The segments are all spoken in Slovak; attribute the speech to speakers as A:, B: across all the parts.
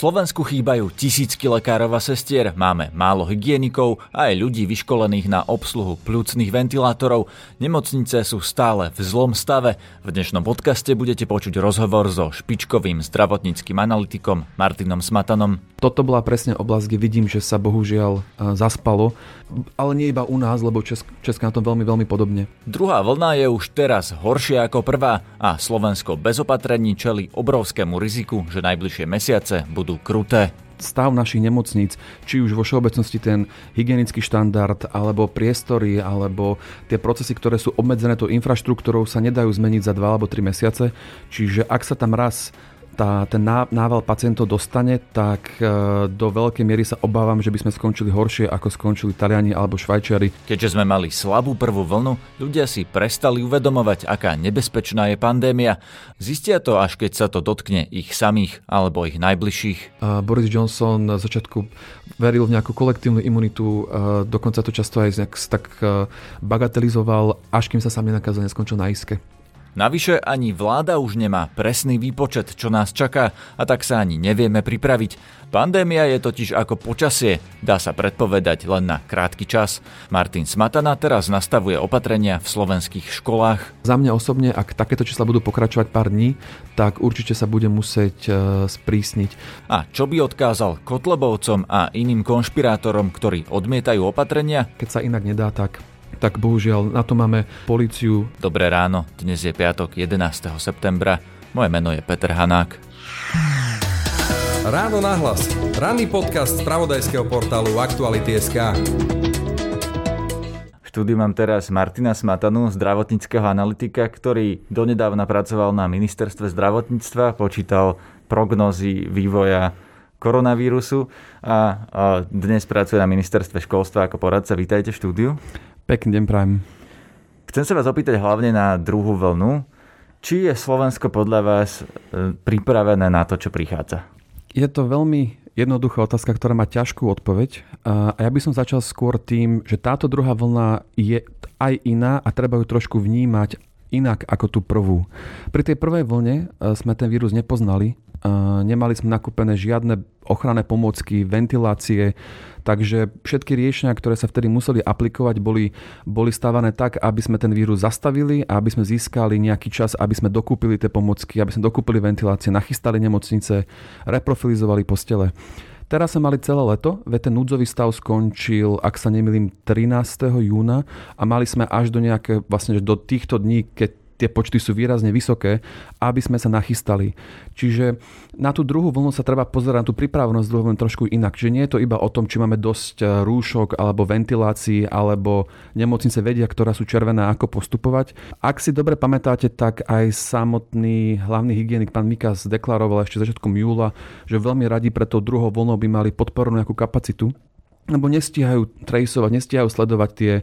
A: Slovensku chýbajú tisícky lekárov a sestier, máme málo hygienikov a aj ľudí vyškolených na obsluhu plúcnych ventilátorov. Nemocnice sú stále v zlom stave. V dnešnom podcaste budete počuť rozhovor so špičkovým zdravotníckým analytikom Martinom Smatanom.
B: Toto bola presne oblasť, kde vidím, že sa bohužiaľ e, zaspalo, ale nie iba u nás, lebo Česk- Česká na tom veľmi, veľmi podobne.
A: Druhá vlna je už teraz horšia ako prvá a Slovensko bez opatrení čeli obrovskému riziku, že najbližšie mesiace budú kruté
B: stav našich nemocníc, či už vo všeobecnosti ten hygienický štandard, alebo priestory, alebo tie procesy, ktoré sú obmedzené tou infraštruktúrou, sa nedajú zmeniť za 2 alebo 3 mesiace. Čiže ak sa tam raz tá, ten nával pacientov dostane, tak e, do veľkej miery sa obávam, že by sme skončili horšie, ako skončili Taliani alebo Švajčiari.
A: Keďže sme mali slabú prvú vlnu, ľudia si prestali uvedomovať, aká nebezpečná je pandémia. Zistia to, až keď sa to dotkne ich samých alebo ich najbližších.
B: Boris Johnson na začiatku veril v nejakú kolektívnu imunitu, dokonca to často aj tak e, bagatelizoval, až kým sa sám nenakazil, neskončil na iske.
A: Navyše ani vláda už nemá presný výpočet, čo nás čaká a tak sa ani nevieme pripraviť. Pandémia je totiž ako počasie, dá sa predpovedať len na krátky čas. Martin Smatana teraz nastavuje opatrenia v slovenských školách.
B: Za mňa osobne, ak takéto čísla budú pokračovať pár dní, tak určite sa bude musieť e, sprísniť.
A: A čo by odkázal Kotlebovcom a iným konšpirátorom, ktorí odmietajú opatrenia?
B: Keď sa inak nedá, tak tak bohužiaľ na to máme policiu.
A: Dobré ráno, dnes je piatok 11. septembra. Moje meno je Peter Hanák.
C: Ráno nahlas. Ranný podcast z pravodajského portálu Aktuality.sk.
A: V štúdiu mám teraz Martina Smatanu, zdravotníckého analytika, ktorý donedávna pracoval na ministerstve zdravotníctva, počítal prognozy vývoja koronavírusu a dnes pracuje na ministerstve školstva ako poradca. Vítajte v štúdiu.
B: Pekný deň prajem.
A: Chcem sa vás opýtať hlavne na druhú vlnu. Či je Slovensko podľa vás e, pripravené na to, čo prichádza?
B: Je to veľmi jednoduchá otázka, ktorá má ťažkú odpoveď. A ja by som začal skôr tým, že táto druhá vlna je aj iná a treba ju trošku vnímať inak ako tú prvú. Pri tej prvej vlne e, sme ten vírus nepoznali, nemali sme nakúpené žiadne ochranné pomôcky, ventilácie, takže všetky riešenia, ktoré sa vtedy museli aplikovať, boli, boli stávané tak, aby sme ten vírus zastavili a aby sme získali nejaký čas, aby sme dokúpili tie pomocky, aby sme dokúpili ventilácie, nachystali nemocnice, reprofilizovali postele. Teraz sme mali celé leto, veď ten núdzový stav skončil, ak sa nemýlim, 13. júna a mali sme až do nejaké, vlastne do týchto dní, keď tie počty sú výrazne vysoké, aby sme sa nachystali. Čiže na tú druhú vlnu sa treba pozerať na tú pripravenosť druhú vlnu trošku inak. Že nie je to iba o tom, či máme dosť e, rúšok alebo ventilácií, alebo nemocnice vedia, ktorá sú červené, ako postupovať. Ak si dobre pamätáte, tak aj samotný hlavný hygienik pán Mikas deklaroval ešte začiatkom júla, že veľmi radi pre tou druhou vlnou by mali podpornú nejakú kapacitu lebo nestíhajú traceovať, nestíhajú sledovať tie,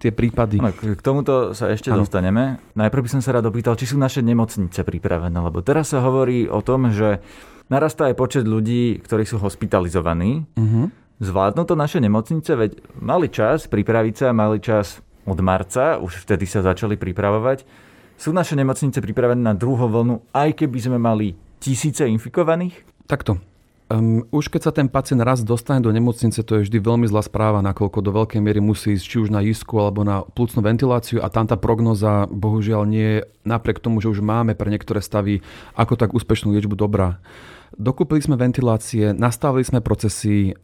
B: tie prípady.
A: No, k tomuto sa ešte ano. dostaneme. Najprv by som sa rád opýtal, či sú naše nemocnice pripravené, lebo teraz sa hovorí o tom, že narastá aj počet ľudí, ktorí sú hospitalizovaní. Uh-huh. Zvládnu to naše nemocnice, veď mali čas pripraviť sa, mali čas od marca, už vtedy sa začali pripravovať. Sú naše nemocnice pripravené na druhú vlnu, aj keby sme mali tisíce infikovaných?
B: Takto. Um, už keď sa ten pacient raz dostane do nemocnice, to je vždy veľmi zlá správa, nakoľko do veľkej miery musí ísť či už na isku alebo na plúcnu ventiláciu a tam tá prognoza bohužiaľ nie je napriek tomu, že už máme pre niektoré stavy ako tak úspešnú liečbu dobrá. Dokúpili sme ventilácie, nastavili sme procesy,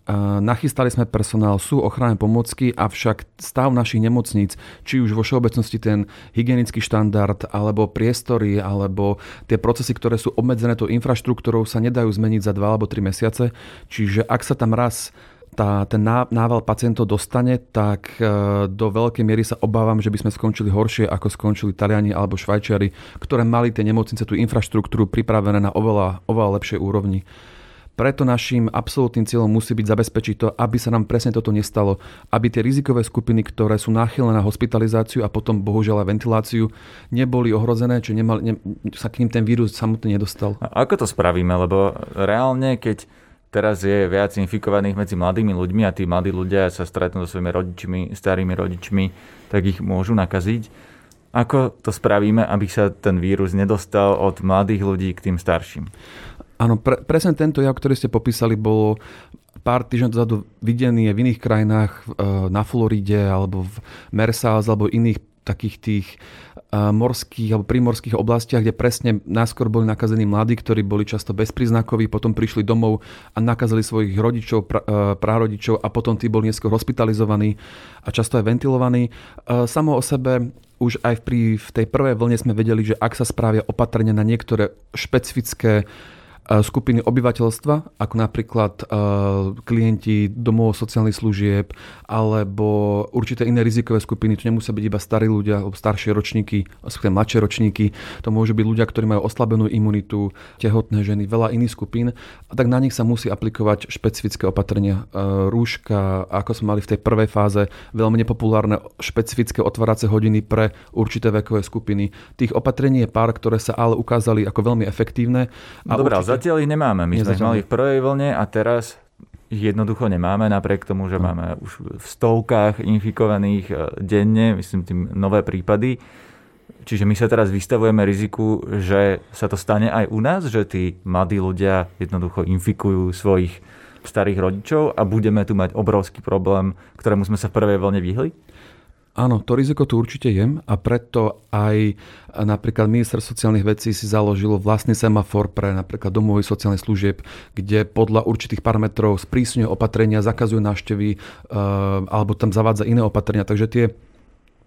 B: nachystali sme personál, sú ochranné pomocky, avšak stav našich nemocníc, či už vo všeobecnosti ten hygienický štandard, alebo priestory, alebo tie procesy, ktoré sú obmedzené tou infraštruktúrou, sa nedajú zmeniť za 2 alebo 3 mesiace. Čiže ak sa tam raz tá, ten nával pacientov dostane, tak e, do veľkej miery sa obávam, že by sme skončili horšie, ako skončili Taliani alebo Švajčiari, ktoré mali tie nemocnice, tú infraštruktúru pripravené na oveľa, oveľa lepšej úrovni. Preto našim absolútnym cieľom musí byť zabezpečiť to, aby sa nám presne toto nestalo. Aby tie rizikové skupiny, ktoré sú náchylné na hospitalizáciu a potom bohužiaľ aj ventiláciu, neboli ohrozené, či nemal, ne, sa k ním ten vírus samotný nedostal.
A: A ako to spravíme? Lebo reálne, keď teraz je viac infikovaných medzi mladými ľuďmi a tí mladí ľudia sa stretnú so svojimi rodičmi, starými rodičmi, tak ich môžu nakaziť. Ako to spravíme, aby sa ten vírus nedostal od mladých ľudí k tým starším?
B: Áno, pre, presne tento jav, ktorý ste popísali, bolo pár týždňov dozadu videný v iných krajinách, e, na Floride alebo v Mersals alebo iných takých tých morských alebo primorských oblastiach, kde presne náskôr boli nakazení mladí, ktorí boli často bezpríznakoví, potom prišli domov a nakazili svojich rodičov, pra, prarodičov a potom tí boli neskôr hospitalizovaní a často aj ventilovaní. Samo o sebe už aj pri, v tej prvej vlne sme vedeli, že ak sa správia opatrenia na niektoré špecifické skupiny obyvateľstva, ako napríklad klienti domov sociálnych služieb alebo určité iné rizikové skupiny. To nemusia byť iba starí ľudia alebo staršie ročníky, mladšie ročníky. To môžu byť ľudia, ktorí majú oslabenú imunitu, tehotné ženy, veľa iných skupín. A tak na nich sa musí aplikovať špecifické opatrenia. Rúška, ako sme mali v tej prvej fáze, veľmi nepopulárne špecifické otváracie hodiny pre určité vekové skupiny. Tých opatrení je pár, ktoré sa ale ukázali ako veľmi efektívne.
A: A Dobre, určite zatiaľ ich nemáme. My sme ich mali v prvej vlne a teraz ich jednoducho nemáme, napriek tomu, že no. máme už v stovkách infikovaných e, denne, myslím tým nové prípady. Čiže my sa teraz vystavujeme riziku, že sa to stane aj u nás, že tí mladí ľudia jednoducho infikujú svojich starých rodičov a budeme tu mať obrovský problém, ktorému sme sa v prvej vlne vyhli?
B: Áno, to riziko tu určite je a preto aj napríklad minister sociálnych vecí si založilo vlastný semafor pre napríklad domových sociálnych služieb, kde podľa určitých parametrov sprísňuje opatrenia, zakazuje návštevy eh, alebo tam zavádza iné opatrenia. Takže tie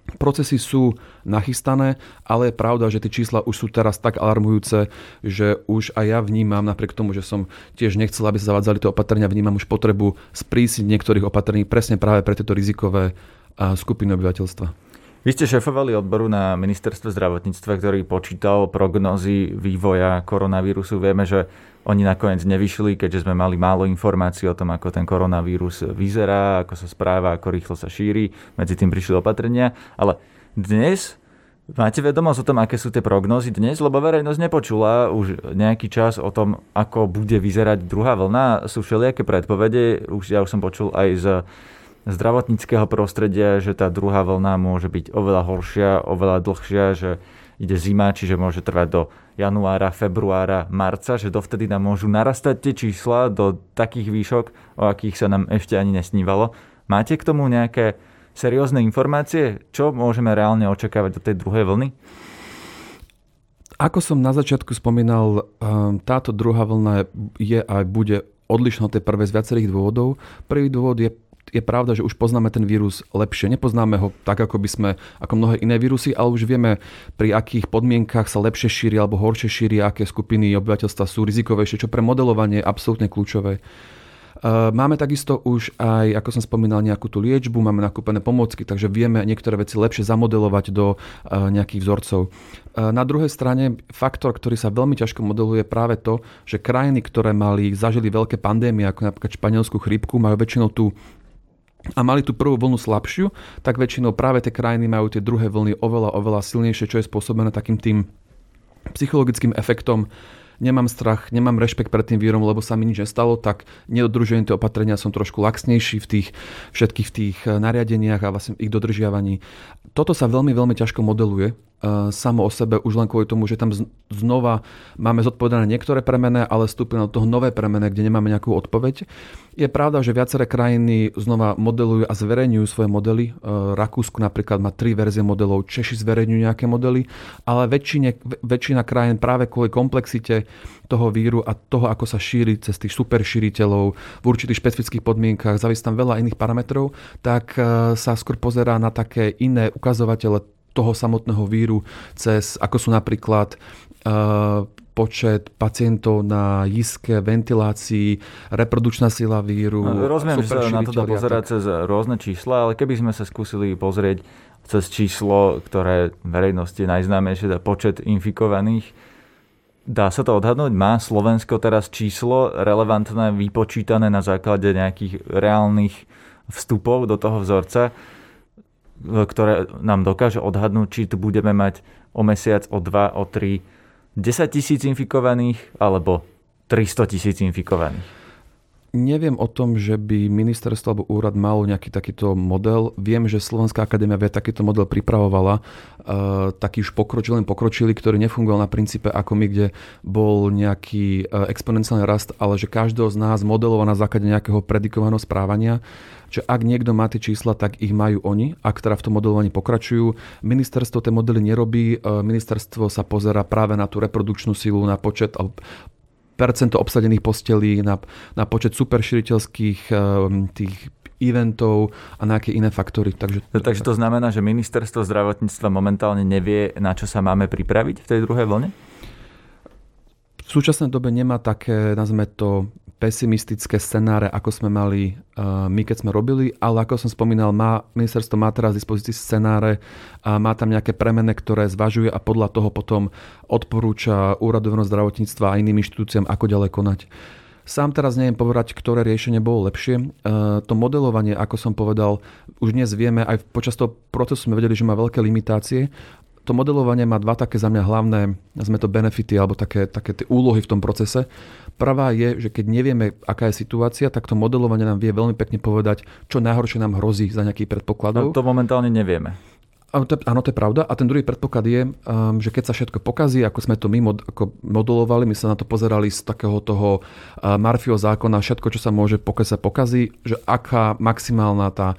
B: Procesy sú nachystané, ale je pravda, že tie čísla už sú teraz tak alarmujúce, že už aj ja vnímam, napriek tomu, že som tiež nechcel, aby sa zavádzali tie opatrenia, vnímam už potrebu sprísniť niektorých opatrení presne práve pre tieto rizikové a skupiny obyvateľstva.
A: Vy ste šefovali odboru na ministerstve zdravotníctva, ktorý počítal prognozy vývoja koronavírusu. Vieme, že oni nakoniec nevyšli, keďže sme mali málo informácií o tom, ako ten koronavírus vyzerá, ako sa správa, ako rýchlo sa šíri. Medzi tým prišli opatrenia. Ale dnes Máte vedomosť o tom, aké sú tie prognózy dnes? Lebo verejnosť nepočula už nejaký čas o tom, ako bude vyzerať druhá vlna. Sú všelijaké predpovede, už ja už som počul aj z zdravotníckého prostredia, že tá druhá vlna môže byť oveľa horšia, oveľa dlhšia, že ide zima, čiže môže trvať do januára, februára, marca, že dovtedy nám môžu narastať tie čísla do takých výšok, o akých sa nám ešte ani nesnívalo. Máte k tomu nejaké seriózne informácie? Čo môžeme reálne očakávať do tej druhej vlny?
B: Ako som na začiatku spomínal, ehm, táto druhá vlna je a bude odlišná od tej prvej z viacerých dôvodov. Prvý dôvod je je pravda, že už poznáme ten vírus lepšie. Nepoznáme ho tak, ako by sme, ako mnohé iné vírusy, ale už vieme, pri akých podmienkach sa lepšie šíri alebo horšie šíri, aké skupiny obyvateľstva sú rizikovejšie, čo pre modelovanie je absolútne kľúčové. Máme takisto už aj, ako som spomínal, nejakú tú liečbu, máme nakúpené pomôcky, takže vieme niektoré veci lepšie zamodelovať do nejakých vzorcov. Na druhej strane faktor, ktorý sa veľmi ťažko modeluje, je práve to, že krajiny, ktoré mali, zažili veľké pandémie, ako napríklad španielskú chrípku, majú väčšinou tú a mali tú prvú vlnu slabšiu, tak väčšinou práve tie krajiny majú tie druhé vlny oveľa, oveľa silnejšie, čo je spôsobené takým tým psychologickým efektom nemám strach, nemám rešpekt pred tým vírom, lebo sa mi nič nestalo, tak nedodržujem tie opatrenia, som trošku laxnejší v tých všetkých v tých eh, nariadeniach a vlastne ich dodržiavaní. Toto sa veľmi, veľmi ťažko modeluje samo o sebe už len kvôli tomu, že tam znova máme zodpovedané niektoré premene, ale vstúpili na toho nové premene, kde nemáme nejakú odpoveď. Je pravda, že viaceré krajiny znova modelujú a zverejňujú svoje modely. E, Rakúsku napríklad má tri verzie modelov, Češi zverejňujú nejaké modely, ale väčšine, väčšina krajín práve kvôli komplexite toho víru a toho, ako sa šíri cez tých super šíriteľov v určitých špecifických podmienkach, závisí tam veľa iných parametrov, tak e, sa skôr pozerá na také iné ukazovatele toho samotného víru cez, ako sú napríklad uh, počet pacientov na jiske, ventilácii, reprodukčná sila víru.
A: No, rozumiem, že sa na to dá pozerať cez rôzne čísla, ale keby sme sa skúsili pozrieť cez číslo, ktoré verejnosti je najznámejšie, teda počet infikovaných, dá sa to odhadnúť? Má Slovensko teraz číslo relevantné, vypočítané na základe nejakých reálnych vstupov do toho vzorca? Ktoré nám dokáže odhadnúť, či tu budeme mať o mesiac, o dva, o tri 10 tisíc infikovaných alebo 300 tisíc infikovaných.
B: Neviem o tom, že by ministerstvo alebo úrad mal nejaký takýto model. Viem, že Slovenská akadémia vie takýto model pripravovala. Uh, taký už pokročilý, pokročilý, ktorý nefungoval na princípe ako my, kde bol nejaký uh, exponenciálny rast, ale že každého z nás modeloval na základe nejakého predikovaného správania že ak niekto má tie čísla, tak ich majú oni, ak teda v tom modelovaní pokračujú. Ministerstvo tie modely nerobí, ministerstvo sa pozera práve na tú reprodukčnú silu, na počet percento obsadených postelí, na, na počet superširiteľských um, tých eventov a na aké iné faktory.
A: Takže, no, takže to znamená, že ministerstvo zdravotníctva momentálne nevie, na čo sa máme pripraviť v tej druhej vlne?
B: V súčasnej dobe nemá také, nazveme to, pesimistické scenáre, ako sme mali uh, my, keď sme robili, ale ako som spomínal, má, ministerstvo má teraz v dispozícii scenáre a má tam nejaké premene, ktoré zvažuje a podľa toho potom odporúča úradu zdravotníctva a iným inštitúciám, ako ďalej konať. Sám teraz neviem povedať, ktoré riešenie bolo lepšie. Uh, to modelovanie, ako som povedal, už dnes vieme, aj počas toho procesu sme vedeli, že má veľké limitácie to modelovanie má dva také za mňa hlavné, sme to benefity alebo také, také tie úlohy v tom procese. Prvá je, že keď nevieme, aká je situácia, tak to modelovanie nám vie veľmi pekne povedať, čo najhoršie nám hrozí za nejakých predpokladov.
A: No, to momentálne nevieme.
B: Áno to, áno, to je pravda. A ten druhý predpoklad je, um, že keď sa všetko pokazí, ako sme to my mod, ako modulovali, my sa na to pozerali z takého toho uh, Marfio zákona, všetko, čo sa môže pokazať, sa pokazí, že aká maximálna tá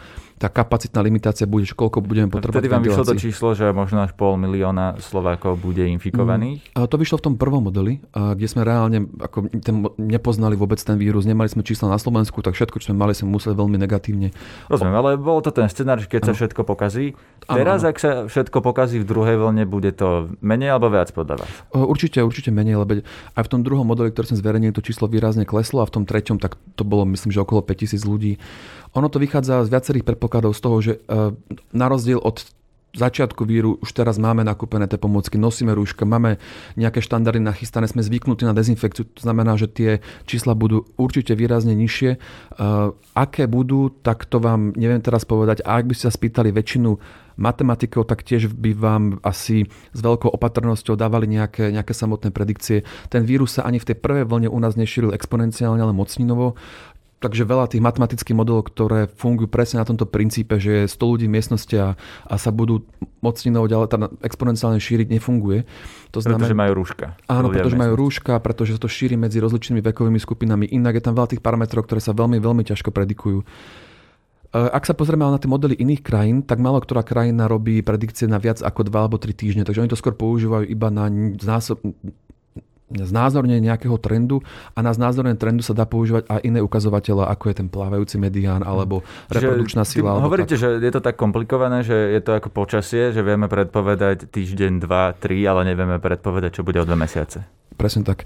B: tá kapacitná limitácia bude, koľko budeme potrebovať
A: Vtedy vám vyšlo to číslo, že možno až pol milióna Slovákov bude infikovaných?
B: Mm. To vyšlo v tom prvom modeli, kde sme reálne ako ten, nepoznali vôbec ten vírus, nemali sme čísla na Slovensku, tak všetko, čo sme mali, sme museli veľmi negatívne.
A: Rozumiem, ale bol to ten scenár, keď ano. sa všetko pokazí. Teraz, ano, ano. ak sa všetko pokazí v druhej vlne, bude to menej alebo viac podľa vás?
B: Určite, určite menej, lebo aj v tom druhom modeli, ktorý sme zverejnili, to číslo výrazne kleslo a v tom treťom, tak to bolo myslím, že okolo 5000 ľudí. Ono to vychádza z viacerých predpokladov z toho, že e, na rozdiel od začiatku víru už teraz máme nakúpené tie pomôcky, nosíme rúška, máme nejaké štandardy nachystané, sme zvyknutí na dezinfekciu, to znamená, že tie čísla budú určite výrazne nižšie. E, aké budú, tak to vám neviem teraz povedať. A ak by ste sa spýtali väčšinu matematikov, tak tiež by vám asi s veľkou opatrnosťou dávali nejaké, nejaké samotné predikcie. Ten vírus sa ani v tej prvej vlne u nás nešíril exponenciálne, ale mocninovo. Takže veľa tých matematických modelov, ktoré fungujú presne na tomto princípe, že je 100 ľudí v miestnosti a, a sa budú mocninou ďalej teda exponenciálne šíriť, nefunguje.
A: To znamená, pretože majú rúška.
B: Áno, pretože majú rúška, pretože sa to šíri medzi rozličnými vekovými skupinami. Inak je tam veľa tých parametrov, ktoré sa veľmi, veľmi ťažko predikujú. E, ak sa pozrieme na tie modely iných krajín, tak málo ktorá krajina robí predikcie na viac ako 2 alebo 3 týždne, takže oni to skôr používajú iba na znásob, znázornenie nejakého trendu a na znázornenie trendu sa dá používať aj iné ukazovatele, ako je ten plávajúci medián alebo reprodukčná sila.
A: Alebo hovoríte, tak. že je to tak komplikované, že je to ako počasie, že vieme predpovedať týždeň, dva, tri, ale nevieme predpovedať, čo bude o dve mesiace.
B: Presne tak.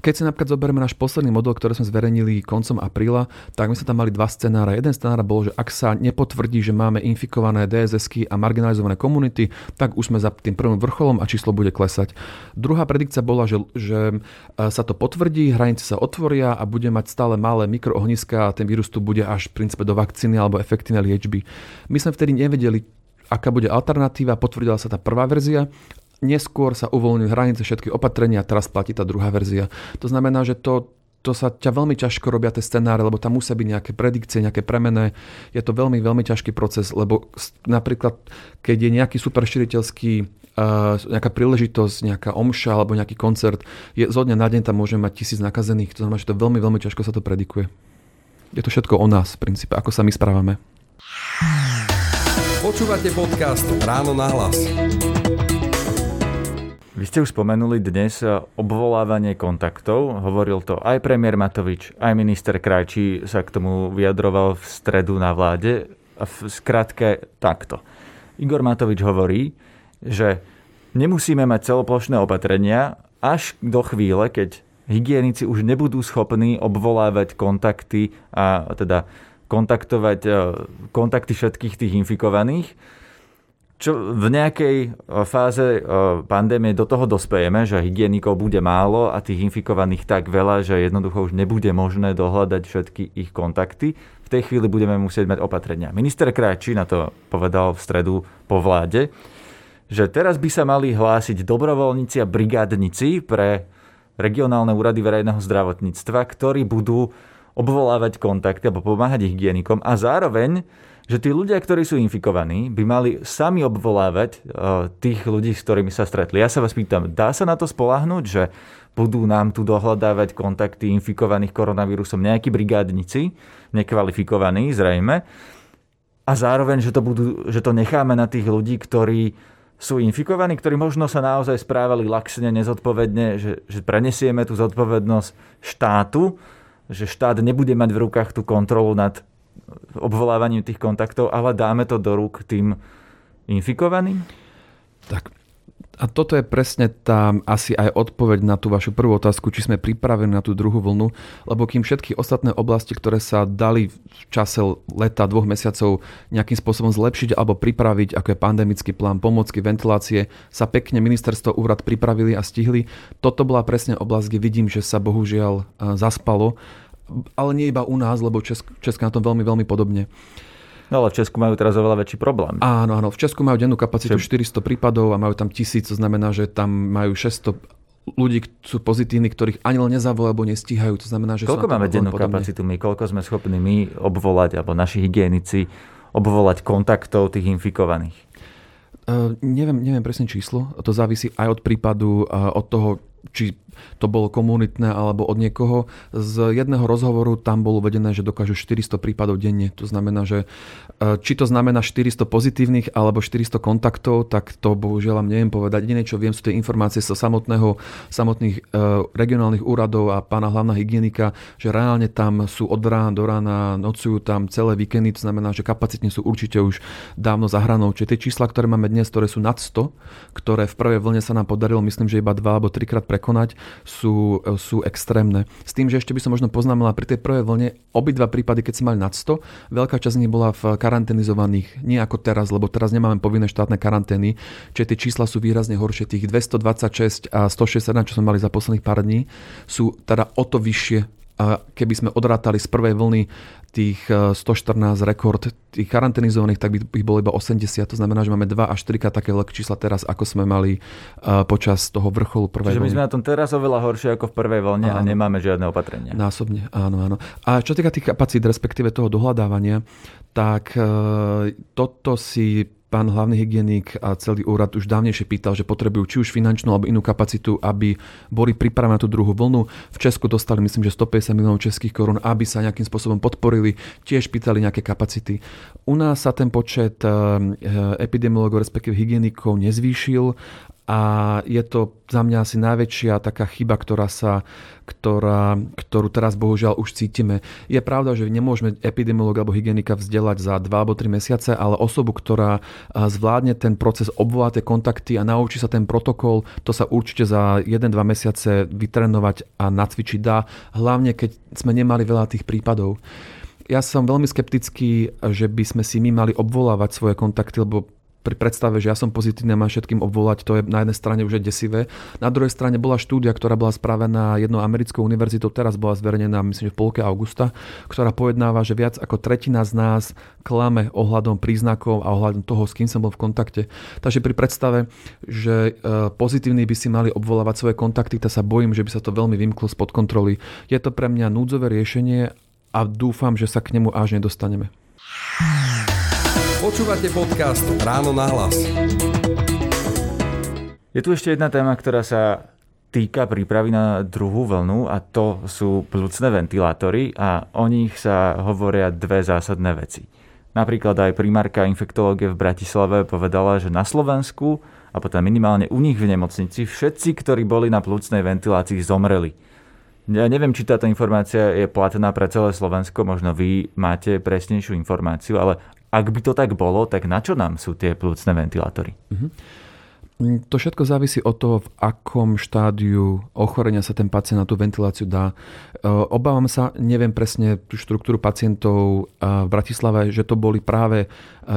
B: Keď si napríklad zoberieme náš posledný model, ktorý sme zverejnili koncom apríla, tak my sme tam mali dva scenára. Jeden scenár bol, že ak sa nepotvrdí, že máme infikované DSS a marginalizované komunity, tak už sme za tým prvým vrcholom a číslo bude klesať. Druhá predikcia bola, že, že e, sa to potvrdí, hranice sa otvoria a bude mať stále malé mikroohniska a ten vírus tu bude až v princípe do vakcíny alebo efektívnej liečby. My sme vtedy nevedeli, aká bude alternatíva, potvrdila sa tá prvá verzia Neskôr sa uvoľňujú hranice všetky opatrenia teraz platí tá druhá verzia. To znamená, že to, to sa ťa veľmi ťažko robia tie scenáre, lebo tam musia byť nejaké predikcie, nejaké premené. Je to veľmi, veľmi ťažký proces, lebo napríklad, keď je nejaký super širiteľský uh, nejaká príležitosť, nejaká omša alebo nejaký koncert, je, zo dňa na deň tam môžeme mať tisíc nakazených. To znamená, že to veľmi, veľmi ťažko sa to predikuje. Je to všetko o nás v princípe, ako sa my správame.
C: Počúvate podcast Ráno na hlas.
A: Vy ste už spomenuli dnes obvolávanie kontaktov. Hovoril to aj premiér Matovič, aj minister Krajčí sa k tomu vyjadroval v stredu na vláde. A v skratke takto. Igor Matovič hovorí, že nemusíme mať celoplošné opatrenia až do chvíle, keď hygienici už nebudú schopní obvolávať kontakty a teda kontaktovať e, kontakty všetkých tých infikovaných čo v nejakej e, fáze e, pandémie do toho dospejeme, že hygienikov bude málo a tých infikovaných tak veľa, že jednoducho už nebude možné dohľadať všetky ich kontakty. V tej chvíli budeme musieť mať opatrenia. Minister Krajčí na to povedal v stredu po vláde, že teraz by sa mali hlásiť dobrovoľníci a brigádnici pre regionálne úrady verejného zdravotníctva, ktorí budú obvolávať kontakty alebo pomáhať hygienikom a zároveň že tí ľudia, ktorí sú infikovaní, by mali sami obvolávať uh, tých ľudí, s ktorými sa stretli. Ja sa vás pýtam, dá sa na to spolahnuť, že budú nám tu dohľadávať kontakty infikovaných koronavírusom nejakí brigádnici, nekvalifikovaní zrejme, a zároveň, že to, budú, že to necháme na tých ľudí, ktorí sú infikovaní, ktorí možno sa naozaj správali laxne, nezodpovedne, že, že prenesieme tú zodpovednosť štátu, že štát nebude mať v rukách tú kontrolu nad obvolávaním tých kontaktov, ale dáme to do rúk tým infikovaným?
B: Tak a toto je presne tá asi aj odpoveď na tú vašu prvú otázku, či sme pripravení na tú druhú vlnu, lebo kým všetky ostatné oblasti, ktoré sa dali v čase leta, dvoch mesiacov nejakým spôsobom zlepšiť alebo pripraviť, ako je pandemický plán pomocky, ventilácie, sa pekne ministerstvo úrad pripravili a stihli. Toto bola presne oblasť, kde vidím, že sa bohužiaľ zaspalo ale nie iba u nás, lebo Česk, Česká na tom veľmi, veľmi podobne.
A: No ale v Česku majú teraz oveľa väčší problém.
B: Áno, áno. V Česku majú dennú kapacitu Čo? 400 prípadov a majú tam tisíc, to znamená, že tam majú 600 ľudí sú pozitívni, ktorých ani len nezavolajú alebo nestíhajú. To znamená, že
A: Koľko máme dennú podobne. kapacitu my? Koľko sme schopní my obvolať, alebo naši hygienici obvolať kontaktov tých infikovaných?
B: Uh, neviem, neviem presne číslo. To závisí aj od prípadu, uh, od toho, či to bolo komunitné alebo od niekoho. Z jedného rozhovoru tam bolo uvedené, že dokážu 400 prípadov denne. To znamená, že e, či to znamená 400 pozitívnych alebo 400 kontaktov, tak to bohužiaľ neviem povedať. Jediné, čo viem, sú tie informácie zo samotného, samotných e, regionálnych úradov a pána hlavná hygienika, že reálne tam sú od rána do rána, nocujú tam celé víkendy, to znamená, že kapacitne sú určite už dávno za hranou. Čiže tie čísla, ktoré máme dnes, ktoré sú nad 100, ktoré v prvej vlne sa nám podarilo, myslím, že iba dva alebo trikrát prekonať, sú, sú extrémne. S tým, že ešte by som možno poznámila pri tej prvej vlne obidva prípady, keď si mali nad 100, veľká časť z nich bola v karanténizovaných, nie ako teraz, lebo teraz nemáme povinné štátne karantény, čiže tie čísla sú výrazne horšie. Tých 226 a 161, čo sme mali za posledných pár dní, sú teda o to vyššie a keby sme odrátali z prvej vlny tých 114 e, rekord tých karanténizovaných, tak by ich bolo iba 80. To znamená, že máme 2 až 4 také veľké čísla teraz, ako sme mali uh, počas toho vrcholu prvej
A: Čiže my sme na tom teraz oveľa horšie ako v prvej vlne áno. a nemáme žiadne opatrenia.
B: Násobne, áno, áno. A čo týka tých kapacít, respektíve toho dohľadávania, tak uh, toto si pán hlavný hygienik a celý úrad už dávnejšie pýtal, že potrebujú či už finančnú alebo inú kapacitu, aby boli pripravení na tú druhú vlnu. V Česku dostali myslím, že 150 miliónov českých korún, aby sa nejakým spôsobom podporili. Tiež pýtali nejaké kapacity. U nás sa ten počet eh, epidemiologov, respektíve hygienikov nezvýšil a je to za mňa asi najväčšia taká chyba, ktorá sa, ktorá, ktorú teraz bohužiaľ už cítime. Je pravda, že nemôžeme epidemiológa alebo hygienika vzdelať za 2 alebo 3 mesiace, ale osobu, ktorá zvládne ten proces, obvolá tie kontakty a naučí sa ten protokol, to sa určite za 1-2 mesiace vytrenovať a nacvičiť dá, hlavne keď sme nemali veľa tých prípadov ja som veľmi skeptický, že by sme si my mali obvolávať svoje kontakty, lebo pri predstave, že ja som pozitívny a mám všetkým obvolať, to je na jednej strane už je desivé. Na druhej strane bola štúdia, ktorá bola spravená jednou americkou univerzitou, teraz bola zverejnená, myslím, že v polke augusta, ktorá pojednáva, že viac ako tretina z nás klame ohľadom príznakov a ohľadom toho, s kým som bol v kontakte. Takže pri predstave, že e, pozitívni by si mali obvolávať svoje kontakty, tak sa bojím, že by sa to veľmi vymklo spod kontroly. Je to pre mňa núdzové riešenie a dúfam, že sa k nemu až nedostaneme.
C: Počúvate podcast Ráno na hlas.
A: Je tu ešte jedna téma, ktorá sa týka prípravy na druhú vlnu a to sú plúcne ventilátory a o nich sa hovoria dve zásadné veci. Napríklad aj primárka infektológie v Bratislave povedala, že na Slovensku a potom minimálne u nich v nemocnici všetci, ktorí boli na plúcnej ventilácii, zomreli. Ja neviem, či táto informácia je platná pre celé Slovensko, možno vy máte presnejšiu informáciu, ale ak by to tak bolo, tak na čo nám sú tie plúcne ventilátory? Mm-hmm.
B: To všetko závisí od toho, v akom štádiu ochorenia sa ten pacient na tú ventiláciu dá. E, obávam sa, neviem presne tú štruktúru pacientov e, v Bratislave, že to boli práve e,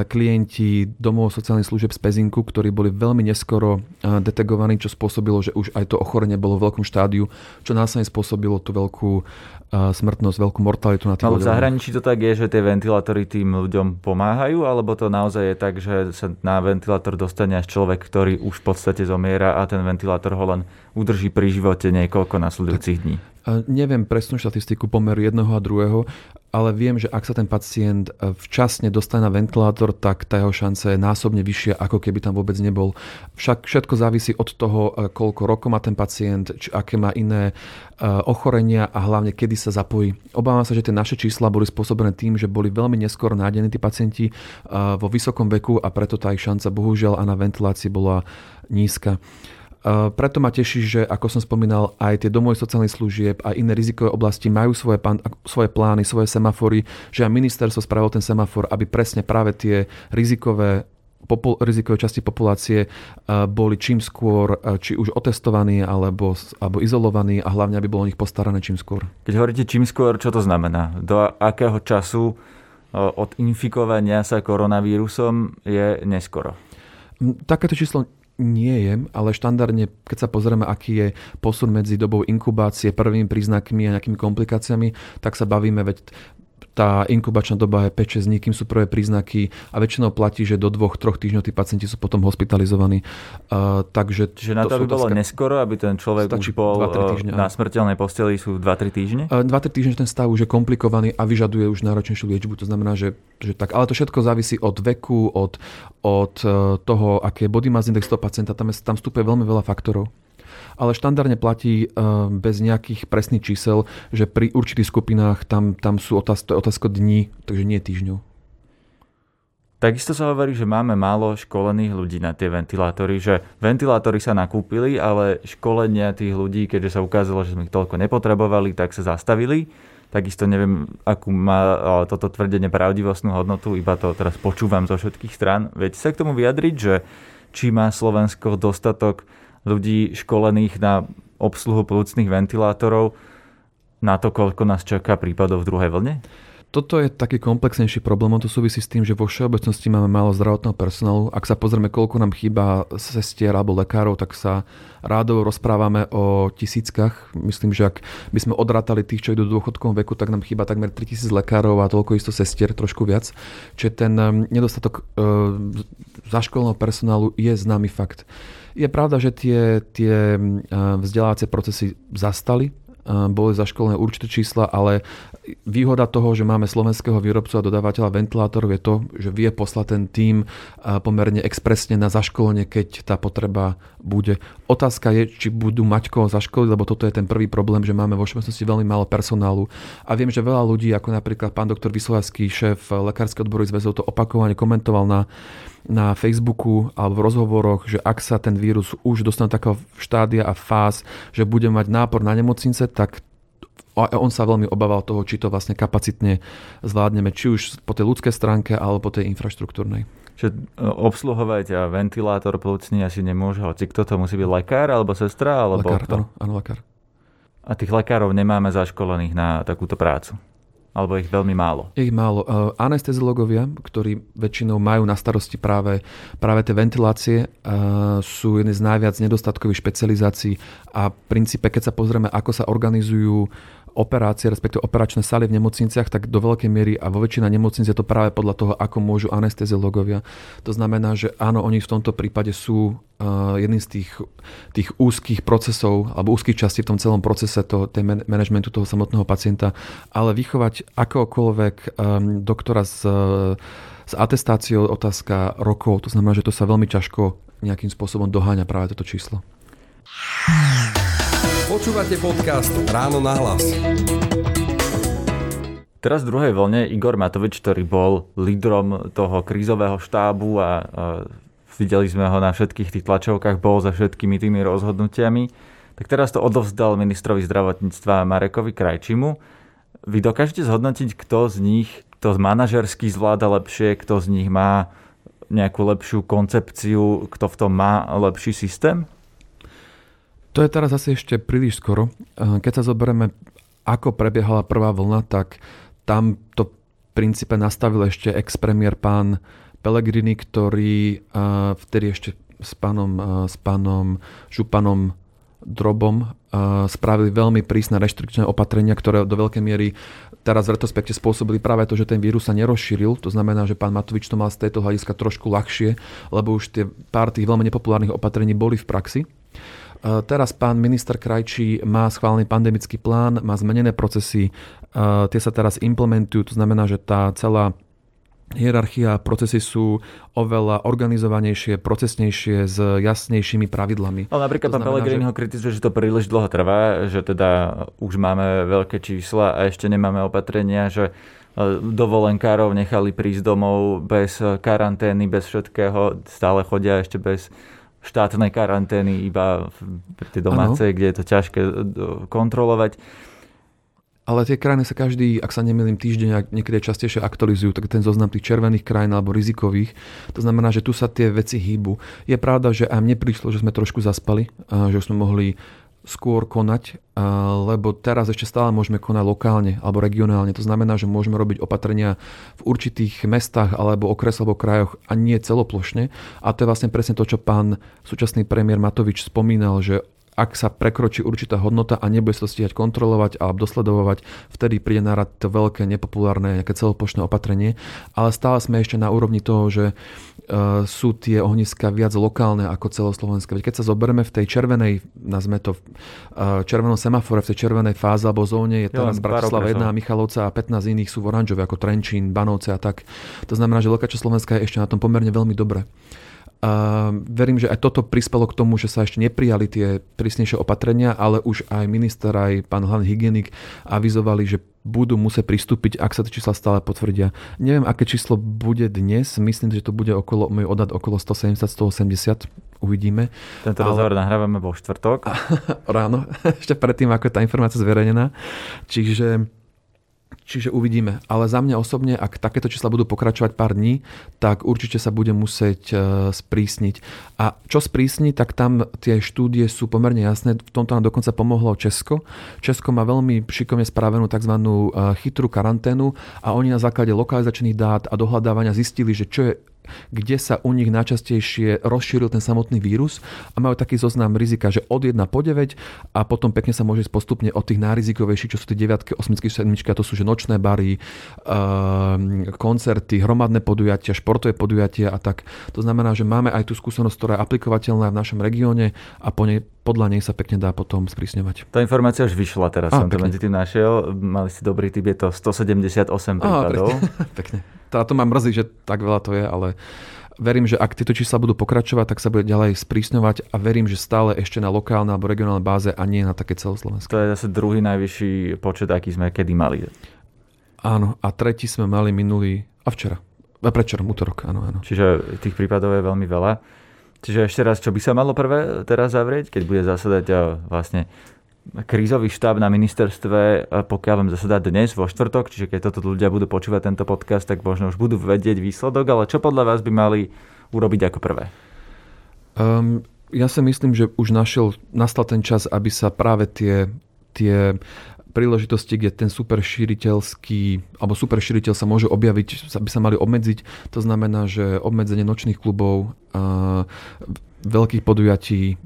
B: klienti domov sociálnych služieb z Pezinku, ktorí boli veľmi neskoro detegovaní, čo spôsobilo, že už aj to ochorenie bolo v veľkom štádiu, čo následne spôsobilo tú veľkú smrtnosť, veľkú mortalitu na tým
A: Ale v zahraničí to tak je, že tie ventilátory tým ľuďom pomáhajú, alebo to naozaj je tak, že sa na ventilátor dostane až človek, ktorý už v podstate zomiera a ten ventilátor ho len udrží pri živote niekoľko nasledujúcich dní.
B: Neviem presnú štatistiku pomeru jedného a druhého, ale viem, že ak sa ten pacient e, včasne dostane na ventilátor, tak tá jeho šanca je násobne vyššia, ako keby tam vôbec nebol. Však všetko závisí od toho, e, koľko rokov má ten pacient, či aké má iné e, ochorenia a hlavne kedy sa zapojí. Obávam sa, že tie naše čísla boli spôsobené tým, že boli veľmi neskoro nádení tí pacienti vo vysokom veku a preto tá ich šanca bohužiaľ a na ventilácii bola nízka. Preto ma teší, že ako som spomínal, aj tie domovy sociálnych služieb a iné rizikové oblasti majú svoje, pán, svoje plány, svoje semafory, že aj ministerstvo spravilo ten semafor, aby presne práve tie rizikové popul- rizikové časti populácie boli čím skôr či už otestovaní alebo, alebo izolovaní a hlavne, aby bolo o nich postarané čím skôr.
A: Keď hovoríte čím skôr, čo to znamená? Do akého času od infikovania sa koronavírusom je neskoro?
B: Takéto číslo nie je, ale štandardne, keď sa pozrieme, aký je posun medzi dobou inkubácie, prvými príznakmi a nejakými komplikáciami, tak sa bavíme, veď tá inkubačná doba je 5-6 dní, kým sú prvé príznaky a väčšinou platí, že do 2-3 týždňov tí pacienti sú potom hospitalizovaní. Uh, takže
A: Čiže na to, aby bolo neskoro, aby ten človek už bol týždňa, na smrteľnej posteli sú 2-3 týždne?
B: Uh, 2-3 týždne ten stav už je komplikovaný a vyžaduje už náročnejšiu liečbu. To znamená, že, že tak. Ale to všetko závisí od veku, od, od toho, aké je body mass index toho pacienta. Tam, je, tam vstupuje veľmi veľa faktorov ale štandardne platí eh, bez nejakých presných čísel, že pri určitých skupinách tam, tam sú otázka, otázka dní, takže nie týždňov.
A: Takisto sa hovorí, že máme málo školených ľudí na tie ventilátory, že ventilátory sa nakúpili, ale školenia tých ľudí, keďže sa ukázalo, že sme ich toľko nepotrebovali, tak sa zastavili. Takisto neviem, akú má toto tvrdenie pravdivostnú hodnotu, iba to teraz počúvam zo všetkých strán. Viete sa k tomu vyjadriť, že či má Slovensko dostatok ľudí školených na obsluhu plúcnych ventilátorov na to, koľko nás čaká prípadov v druhej vlne?
B: Toto je taký komplexnejší problém, to súvisí s tým, že vo všeobecnosti máme málo zdravotného personálu. Ak sa pozrieme, koľko nám chýba sestier alebo lekárov, tak sa rádovo rozprávame o tisíckach. Myslím, že ak by sme odrátali tých, čo idú do dôchodkovom veku, tak nám chýba takmer 3000 lekárov a toľko isto sestier, trošku viac. Čiže ten um, nedostatok e, zaškolného personálu je známy fakt. Je pravda, že tie, tie vzdelávacie procesy zastali, boli zaškolené určité čísla, ale výhoda toho, že máme slovenského výrobcu a dodávateľa ventilátorov je to, že vie poslať ten tým pomerne expresne na zaškolenie, keď tá potreba bude. Otázka je, či budú mať koho zaškoliť, lebo toto je ten prvý problém, že máme vo všeobecnosti veľmi málo personálu. A viem, že veľa ľudí, ako napríklad pán doktor Vyslovský, šéf Lekárskeho odboru zväzov, to opakovane komentoval na na Facebooku alebo v rozhovoroch, že ak sa ten vírus už dostane takého štádia a fáz, že bude mať nápor na nemocnice, tak on sa veľmi obával toho, či to vlastne kapacitne zvládneme, či už po tej ľudskej stránke alebo po tej infraštruktúrnej.
A: Že e, obsluhovať a ventilátor plúcný asi nemôže, hoci kto to musí byť lekár alebo sestra? Alebo
B: lekár, áno, áno, lekár.
A: A tých lekárov nemáme zaškolených na takúto prácu? Alebo ich veľmi málo?
B: Ich málo. Uh, anesteziologovia, ktorí väčšinou majú na starosti práve, práve tie ventilácie, uh, sú jedny z najviac nedostatkových špecializácií a v princípe, keď sa pozrieme, ako sa organizujú operácie, respektíve operačné sály v nemocniciach, tak do veľkej miery a vo väčšina nemocnic je to práve podľa toho, ako môžu anesteziológovia. To znamená, že áno, oni v tomto prípade sú uh, jedným z tých, tých úzkých procesov alebo úzkých častí v tom celom procese toho, tej man- managementu toho samotného pacienta, ale vychovať akokoľvek um, doktora s, s atestáciou otázka rokov, to znamená, že to sa veľmi ťažko nejakým spôsobom doháňa práve toto číslo.
C: Počúvate podcast Ráno na hlas.
A: Teraz v druhej vlne Igor Matovič, ktorý bol lídrom toho krízového štábu a, a videli sme ho na všetkých tých tlačovkách, bol za všetkými tými rozhodnutiami, tak teraz to odovzdal ministrovi zdravotníctva Marekovi Krajčimu. Vy dokážete zhodnotiť, kto z nich to manažersky zvláda lepšie, kto z nich má nejakú lepšiu koncepciu, kto v tom má lepší systém?
B: To je teraz asi ešte príliš skoro. Keď sa zoberieme, ako prebiehala prvá vlna, tak tam to v princípe nastavil ešte ex-premiér pán Pellegrini, ktorý vtedy ešte s pánom, s pánom Županom Drobom spravili veľmi prísne reštrikčné opatrenia, ktoré do veľkej miery teraz v retrospekte spôsobili práve to, že ten vírus sa nerozšíril. To znamená, že pán Matovič to mal z tejto hľadiska trošku ľahšie, lebo už tie pár tých veľmi nepopulárnych opatrení boli v praxi. Teraz pán minister Krajčí má schválený pandemický plán, má zmenené procesy, tie sa teraz implementujú, to znamená, že tá celá hierarchia procesy sú oveľa organizovanejšie, procesnejšie, s jasnejšími pravidlami.
A: Ale napríklad pán Pellegrini ho kritizuje, že to príliš dlho trvá, že teda už máme veľké čísla a ešte nemáme opatrenia, že e, dovolenkárov nechali prísť domov bez karantény, bez všetkého, stále chodia ešte bez štátnej karantény, iba v tej domácej, ano. kde je to ťažké e, kontrolovať
B: ale tie krajiny sa každý, ak sa nemýlim, týždeň niekedy častejšie aktualizujú, tak ten zoznam tých červených krajín alebo rizikových. To znamená, že tu sa tie veci hýbu. Je pravda, že aj mne prišlo, že sme trošku zaspali, že sme mohli skôr konať, lebo teraz ešte stále môžeme konať lokálne alebo regionálne. To znamená, že môžeme robiť opatrenia v určitých mestách alebo okresoch alebo krajoch a nie celoplošne. A to je vlastne presne to, čo pán súčasný premiér Matovič spomínal, že ak sa prekročí určitá hodnota a nebude sa to stíhať kontrolovať alebo dosledovať, vtedy príde na rad to veľké, nepopulárne, nejaké celoplošné opatrenie. Ale stále sme ešte na úrovni toho, že uh, sú tie ohniska viac lokálne ako celoslovenské. Veď keď sa zoberieme v tej červenej, nazme to uh, červenom semafore, v tej červenej fáze alebo zóne je teraz Bratislava 1 Michalovca a 15 iných sú v oranžove ako Trenčín, Banovce a tak. To znamená, že veľká časť Slovenska je ešte na tom pomerne veľmi dobre. A verím, že aj toto prispelo k tomu, že sa ešte neprijali tie prísnejšie opatrenia, ale už aj minister, aj pán hlavný hygienik avizovali, že budú musieť pristúpiť, ak sa tie čísla stále potvrdia. Neviem, aké číslo bude dnes. Myslím, že to bude okolo, môj odhad okolo 170-180. Uvidíme.
A: Tento ale... rozhovor nahrávame vo štvrtok.
B: Ráno, ešte predtým, ako je tá informácia zverejnená. Čiže Čiže uvidíme. Ale za mňa osobne, ak takéto čísla budú pokračovať pár dní, tak určite sa bude musieť e, sprísniť. A čo sprísniť, tak tam tie štúdie sú pomerne jasné. V tomto nám dokonca pomohlo Česko. Česko má veľmi šikovne spravenú tzv. E, chytrú karanténu a oni na základe lokalizačných dát a dohľadávania zistili, že čo je kde sa u nich najčastejšie rozšíril ten samotný vírus a majú taký zoznam rizika, že od 1 po 9 a potom pekne sa môže ísť postupne od tých najrizikovejších, čo sú tie 9, 8, 7, to sú že nočné bary, ehm, koncerty, hromadné podujatia, športové podujatia a tak. To znamená, že máme aj tú skúsenosť, ktorá je aplikovateľná v našom regióne a po nej, podľa nej sa pekne dá potom sprísňovať.
A: Tá informácia už vyšla teraz, a, som pekne. to medzi tým našiel. Mali si dobrý typ, je to 178 prípadov.
B: A, pekne. pekne. Teda to ma mrzí, že tak veľa to je, ale verím, že ak tieto čísla budú pokračovať, tak sa bude ďalej sprísňovať a verím, že stále ešte na lokálnej alebo regionálnej báze a nie na také celoslovenské.
A: To je zase druhý najvyšší počet, aký sme kedy mali.
B: Áno, a tretí sme mali minulý a včera. A prečerom, útorok, áno, áno.
A: Čiže tých prípadov je veľmi veľa. Čiže ešte raz, čo by sa malo prvé teraz zavrieť, keď bude zasadať vlastne krízový štáb na ministerstve, e, pokiaľ vám zasadá dnes vo štvrtok, čiže keď toto ľudia budú počúvať tento podcast, tak možno už budú vedieť výsledok, ale čo podľa vás by mali urobiť ako prvé?
B: Um, ja si myslím, že už našiel, nastal ten čas, aby sa práve tie, tie príležitosti, kde ten super šíriteľský, alebo super šíriteľ sa môže objaviť, by sa mali obmedziť. To znamená, že obmedzenie nočných klubov, uh, veľkých podujatí,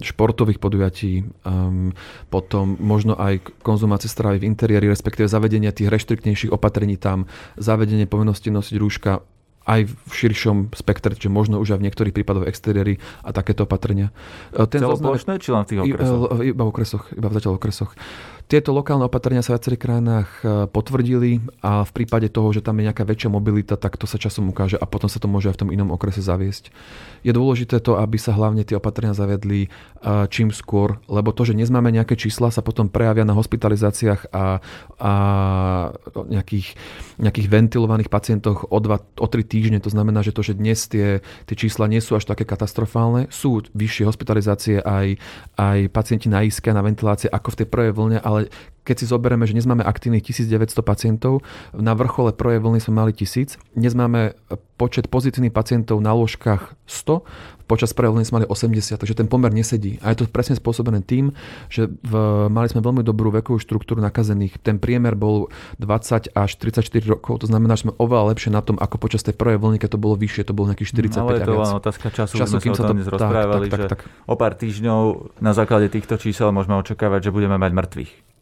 B: športových podujatí, um, potom možno aj konzumácie stravy v interiéri, respektíve zavedenie tých reštriktnejších opatrení tam, zavedenie povinnosti nosiť rúška aj v širšom spektre, čiže možno už aj v niektorých prípadoch exteriéry a takéto opatrenia.
A: Ten Celoplošné, či len v tých okresoch?
B: Iba v okresoch, iba v zatiaľ okresoch. Tieto lokálne opatrenia sa v viacerých krajinách e, potvrdili a v prípade toho, že tam je nejaká väčšia mobilita, tak to sa časom ukáže a potom sa to môže aj v tom inom okrese zaviesť. Je dôležité to, aby sa hlavne tie opatrenia zavedli e, čím skôr, lebo to, že nezmáme nejaké čísla, sa potom prejavia na hospitalizáciách a, a nejakých, nejakých ventilovaných pacientoch o, dva, o tri týždne. To znamená, že to, že dnes tie, tie čísla nie sú až také katastrofálne, sú vyššie hospitalizácie aj, aj pacienti na iske, na ventilácie ako v tej prvej vlne, ale ale keď si zoberieme, že dnes máme aktívnych 1900 pacientov, na vrchole prvej vlny sme mali 1000, dnes máme počet pozitívnych pacientov na lôžkach 100, počas vlny sme mali 80, takže ten pomer nesedí. A je to presne spôsobené tým, že v, mali sme veľmi dobrú vekovú štruktúru nakazených. Ten priemer bol 20 až 34 rokov, to znamená, že sme oveľa lepšie na tom, ako počas tej prvej vlny, keď to bolo vyššie, to bolo nejakých 45
A: no, Ale je to len otázka času, času kým sa to dnes rozprávali, tak, tak, tak, tak. že o pár týždňov na základe týchto čísel môžeme očakávať, že budeme mať mŕtvych.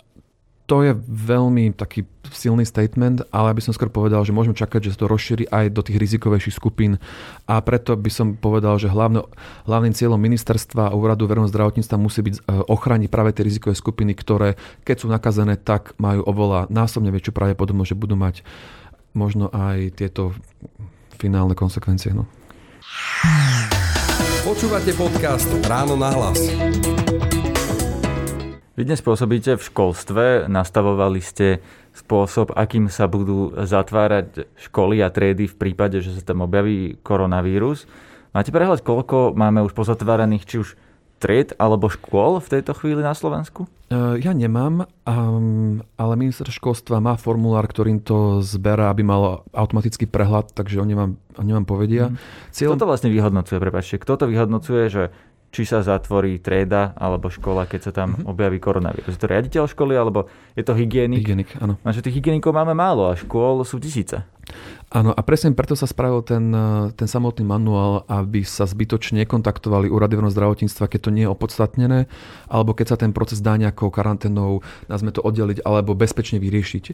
B: To je veľmi taký silný statement, ale aby som skôr povedal, že môžeme čakať, že sa to rozšíri aj do tých rizikovejších skupín a preto by som povedal, že hlavne, hlavným cieľom ministerstva a úradu verejného zdravotníctva musí byť e, ochrániť práve tie rizikové skupiny, ktoré keď sú nakazené, tak majú oveľa násobne väčšiu pravdepodobnosť, že budú mať možno aj tieto finálne konsekvencie. No.
C: Počúvate podcast Ráno na hlas.
A: Vy dnes pôsobíte v školstve, nastavovali ste spôsob, akým sa budú zatvárať školy a triedy v prípade, že sa tam objaví koronavírus. Máte prehľad, koľko máme už pozatváraných či už tried alebo škôl v tejto chvíli na Slovensku?
B: E, ja nemám, ale minister školstva má formulár, ktorým to zberá, aby mal automatický prehľad, takže oni vám, oni vám povedia. Mm.
A: Cieľ... Kto to vlastne vyhodnocuje, prepáčte? Kto to vyhodnocuje, že či sa zatvorí trieda alebo škola, keď sa tam mm-hmm. objaví koronavírus. Je to riaditeľ školy alebo je to hygienik?
B: Hygienik, áno.
A: Že tých hygienikov máme málo a škôl sú tisíce.
B: Áno, a presne preto sa spravil ten, ten samotný manuál, aby sa zbytočne nekontaktovali úrady zdravotníctva, keď to nie je opodstatnené, alebo keď sa ten proces dá nejakou karanténou, nazme to oddeliť, alebo bezpečne vyriešiť.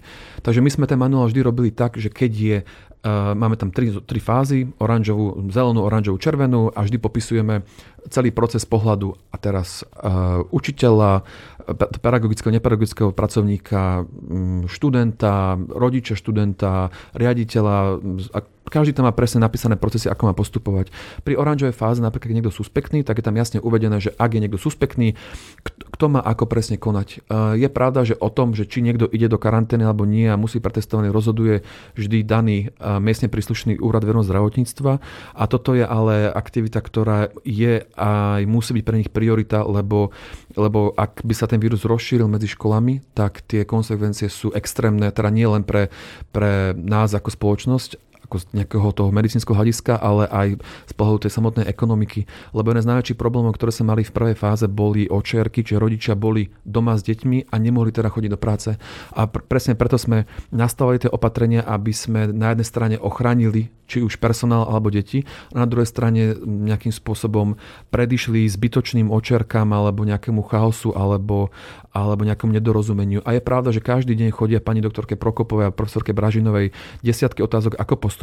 B: Takže my sme ten manuál vždy robili tak, že keď je, uh, máme tam tri, tri fázy, oranžovú, zelenú, oranžovú, červenú a vždy popisujeme celý proces pohľadu a teraz uh, učiteľa, pedagogického, nepedagogického pracovníka, mm, študenta, rodiča študenta, riaditeľa, riaditeľa, ak každý tam má presne napísané procesy, ako má postupovať. Pri oranžovej fáze, napríklad, keď niekto suspektný, tak je tam jasne uvedené, že ak je niekto suspektný, kto má ako presne konať. Je pravda, že o tom, že či niekto ide do karantény alebo nie a musí pretestovaný, rozhoduje vždy daný miestne príslušný úrad verejného zdravotníctva. A toto je ale aktivita, ktorá je a musí byť pre nich priorita, lebo, lebo ak by sa ten vírus rozšíril medzi školami, tak tie konsekvencie sú extrémne, teda nie len pre, pre nás ako spoločnosť, ako z nejakého toho medicínskeho hľadiska, ale aj z pohľadu tej samotnej ekonomiky. Lebo jeden z najväčších problémov, ktoré sa mali v prvej fáze, boli očierky, čiže rodičia boli doma s deťmi a nemohli teda chodiť do práce. A pr- presne preto sme nastavili tie opatrenia, aby sme na jednej strane ochránili či už personál alebo deti, a na druhej strane nejakým spôsobom predišli zbytočným očerkám alebo nejakému chaosu alebo, alebo nejakému nedorozumeniu. A je pravda, že každý deň chodia pani doktorke Prokopovej a profesorke Bražinovej desiatky otázok, ako postupovať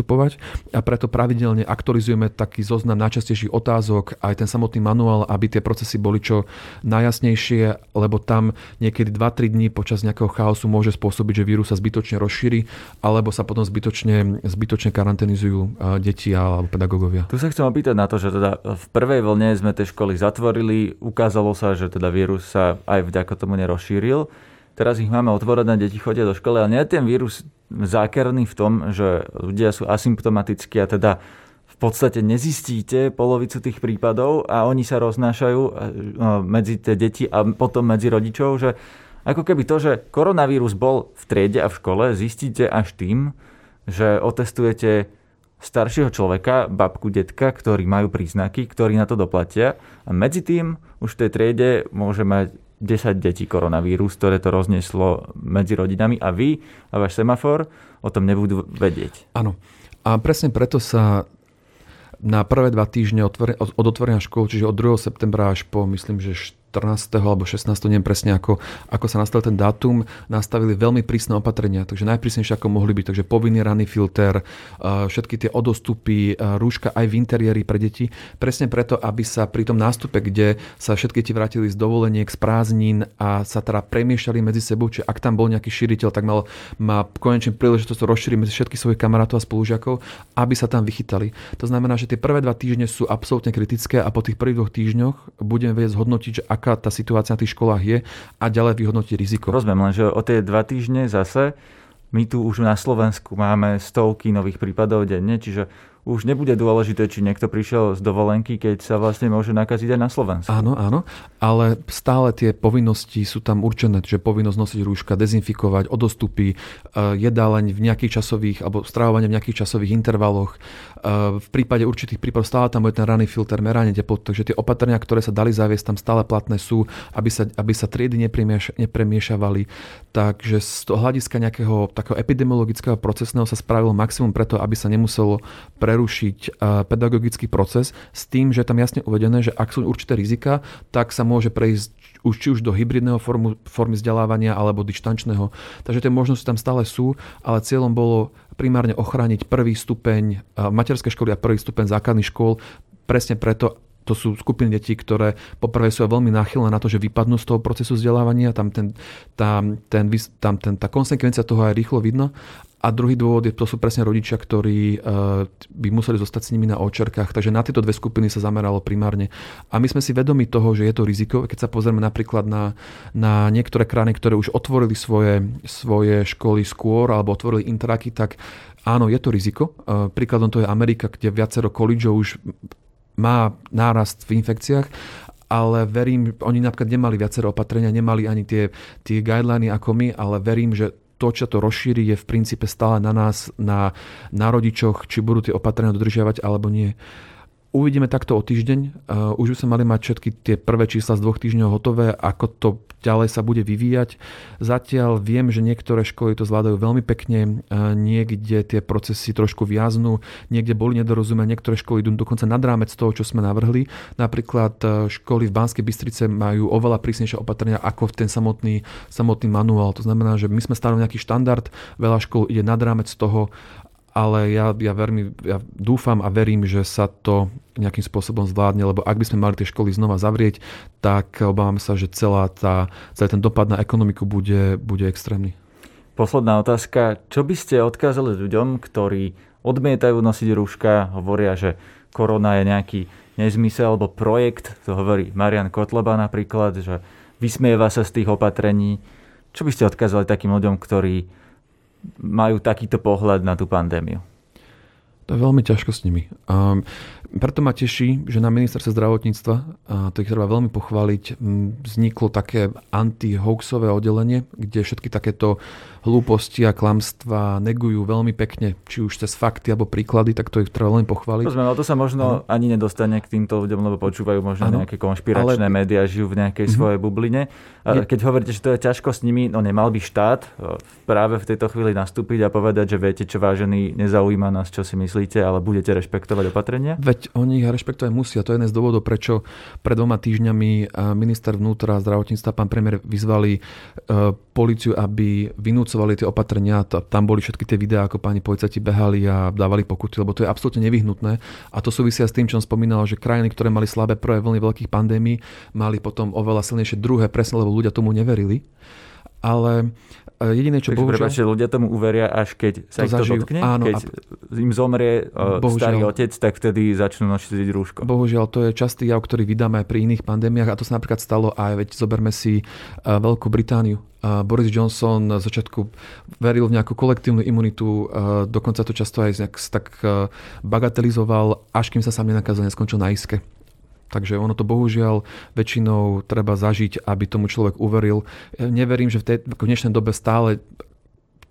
B: a preto pravidelne aktualizujeme taký zoznam najčastejších otázok, aj ten samotný manuál, aby tie procesy boli čo najjasnejšie, lebo tam niekedy 2-3 dní počas nejakého chaosu môže spôsobiť, že vírus sa zbytočne rozšíri alebo sa potom zbytočne, zbytočne karanténizujú pracujú deti alebo pedagógovia.
A: Tu sa chcem opýtať na to, že teda v prvej vlne sme tie školy zatvorili, ukázalo sa, že teda vírus sa aj vďaka tomu nerozšíril. Teraz ich máme otvorené, deti chodia do školy, ale nie je ten vírus zákerný v tom, že ľudia sú asymptomatickí a teda v podstate nezistíte polovicu tých prípadov a oni sa roznášajú no, medzi tie deti a potom medzi rodičov, že ako keby to, že koronavírus bol v triede a v škole, zistíte až tým, že otestujete staršieho človeka, babku, detka, ktorí majú príznaky, ktorí na to doplatia. A medzi tým už v tej triede môže mať 10 detí koronavírus, ktoré to rozneslo medzi rodinami a vy a váš semafor o tom nebudú vedieť.
B: Áno. A presne preto sa na prvé dva týždne od otvorenia škôl, čiže od 2. septembra až po, myslím, že 14. alebo 16. neviem presne ako, ako sa nastavil ten dátum, nastavili veľmi prísne opatrenia, takže najprísnejšie ako mohli byť, takže povinný ranný filter, všetky tie odostupy, rúška aj v interiéri pre deti, presne preto, aby sa pri tom nástupe, kde sa všetky deti vrátili z dovoleniek, z prázdnin a sa teda premiešali medzi sebou, či ak tam bol nejaký šíriteľ, tak mal, má konečne príležitosť to rozšíriť medzi všetkých svojich kamarátov a spolužiakov, aby sa tam vychytali. To znamená, že tie prvé dva týždne sú absolútne kritické a po tých prvých dvoch týždňoch budeme vedieť zhodnotiť, že ak aká tá situácia na tých školách je a ďalej vyhodnotiť riziko.
A: Rozumiem, lenže o tie dva týždne zase my tu už na Slovensku máme stovky nových prípadov denne, čiže už nebude dôležité, či niekto prišiel z dovolenky, keď sa vlastne môže nakaziť aj na Slovensku.
B: Áno, áno, ale stále tie povinnosti sú tam určené, že povinnosť nosiť rúška, dezinfikovať, odostupy, e, jedáleň v nejakých časových, alebo stravovanie v nejakých časových intervaloch. E, v prípade určitých prípadov stále tam bude ten ranný filter, meranie teplot, takže tie opatrenia, ktoré sa dali zaviesť, tam stále platné sú, aby sa, aby sa triedy nepremiešavali. Takže z toho hľadiska nejakého takého epidemiologického procesného sa spravilo maximum preto, aby sa nemuselo pre prerušiť pedagogický proces s tým, že je tam jasne uvedené, že ak sú určité rizika, tak sa môže prejsť už či už do hybridného formu, formy vzdelávania alebo dištančného. Takže tie možnosti tam stále sú, ale cieľom bolo primárne ochrániť prvý stupeň materskej školy a prvý stupeň základných škôl presne preto, to sú skupiny detí, ktoré poprvé sú veľmi náchylné na to, že vypadnú z toho procesu vzdelávania, tam, ten, tam, ten, tam ten, tá konsekvencia toho aj rýchlo vidno. A druhý dôvod je, to sú presne rodičia, ktorí uh, by museli zostať s nimi na očerkách. Takže na tieto dve skupiny sa zameralo primárne. A my sme si vedomi toho, že je to riziko. Keď sa pozrieme napríklad na, na niektoré krajiny, ktoré už otvorili svoje, svoje školy skôr alebo otvorili interaky, tak áno, je to riziko. Uh, príkladom to je Amerika, kde viacero kolíčov už má nárast v infekciách, ale verím, oni napríklad nemali viacero opatrenia, nemali ani tie, tie guideliny ako my, ale verím, že to, čo to rozšíri, je v princípe stále na nás, na, na rodičoch, či budú tie opatrenia dodržiavať alebo nie. Uvidíme takto o týždeň. Uh, už by sme mali mať všetky tie prvé čísla z dvoch týždňov hotové, ako to ďalej sa bude vyvíjať. Zatiaľ viem, že niektoré školy to zvládajú veľmi pekne, uh, niekde tie procesy trošku viaznú, niekde boli nedorozumenia, niektoré školy idú dokonca nad rámec toho, čo sme navrhli. Napríklad uh, školy v Banskej Bystrice majú oveľa prísnejšie opatrenia ako ten samotný, samotný manuál. To znamená, že my sme stanovili nejaký štandard, veľa škôl ide nad rámec toho ale ja, ja, veľmi, ja dúfam a verím, že sa to nejakým spôsobom zvládne, lebo ak by sme mali tie školy znova zavrieť, tak obávam sa, že celá tá, celý ten dopad na ekonomiku bude, bude extrémny.
A: Posledná otázka. Čo by ste odkázali ľuďom, ktorí odmietajú nosiť rúška, hovoria, že korona je nejaký nezmysel alebo projekt, to hovorí Marian Kotleba napríklad, že vysmieva sa z tých opatrení. Čo by ste odkázali takým ľuďom, ktorí majú takýto pohľad na tú pandémiu?
B: To je veľmi ťažko s nimi. Um, preto ma teší, že na ministerstve zdravotníctva, a to ich treba veľmi pochváliť, vzniklo také anti-hoaxové oddelenie, kde všetky takéto hlúposti a klamstva negujú veľmi pekne, či už cez fakty alebo príklady, tak to ich treba veľmi pochváliť.
A: Rozumiem, ale to sa možno ano. ani nedostane k týmto ľuďom, lebo počúvajú možno ano. nejaké konšpiračné ale... médiá, žijú v nejakej mm-hmm. svojej bubline. A keď hovoríte, že to je ťažko s nimi, no nemal by štát práve v tejto chvíli nastúpiť a povedať, že viete čo vážený, nezaujíma nás, čo si myslíte, ale budete rešpektovať opatrenia?
B: Veď oni ich rešpektovať musia. To je jeden z dôvodov, prečo pred dvoma týždňami minister vnútra a zdravotníctva, pán premiér, vyzvali uh, policiu, aby vynúcovali tie opatrenia, tam boli všetky tie videá, ako páni policajti behali a dávali pokuty, lebo to je absolútne nevyhnutné. A to súvisia s tým, čo som spomínal, že krajiny, ktoré mali slabé prvé vlny veľkých pandémií, mali potom oveľa silnejšie druhé, presne lebo ľudia tomu neverili. Ale e, jediné, čo
A: Takže bohužiaľ... ľudia tomu uveria, až keď sa to ich to zažijú. dotkne? Áno, keď a... im zomrie uh, starý otec, tak vtedy začnú nosiť rúško.
B: Bohužiaľ, to je častý jav, ktorý vydáme pri iných pandémiách a to sa napríklad stalo aj, veď zoberme si uh, Veľkú Britániu. Boris Johnson na začiatku veril v nejakú kolektívnu imunitu, dokonca to často aj tak bagatelizoval, až kým sa sám nenakázal, neskončil na iske. Takže ono to bohužiaľ väčšinou treba zažiť, aby tomu človek uveril. Neverím, že v, tej, v dnešnej dobe stále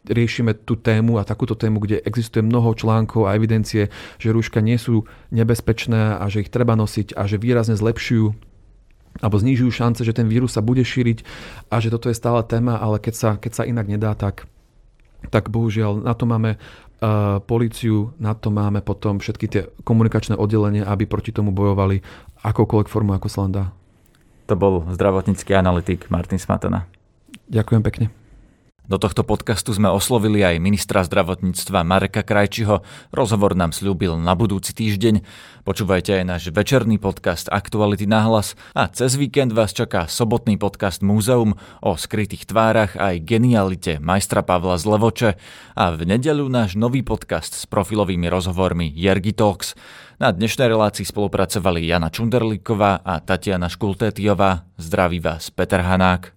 B: riešime tú tému a takúto tému, kde existuje mnoho článkov a evidencie, že rúška nie sú nebezpečné a že ich treba nosiť a že výrazne zlepšujú alebo znižujú šance, že ten vírus sa bude šíriť a že toto je stále téma, ale keď sa, keď sa inak nedá, tak, tak bohužiaľ na to máme policiu, na to máme potom všetky tie komunikačné oddelenia, aby proti tomu bojovali akoukoľvek formu, ako sa len dá.
A: To bol zdravotnícky analytik Martin Smatana.
B: Ďakujem pekne.
A: Do tohto podcastu sme oslovili aj ministra zdravotníctva Mareka Krajčiho. Rozhovor nám slúbil na budúci týždeň. Počúvajte aj náš večerný podcast Aktuality na hlas a cez víkend vás čaká sobotný podcast Múzeum o skrytých tvárach aj genialite majstra Pavla Zlevoče a v nedeľu náš nový podcast s profilovými rozhovormi Jergi Talks. Na dnešnej relácii spolupracovali Jana Čunderlíková a Tatiana Škultétiová. Zdraví vás Peter Hanák.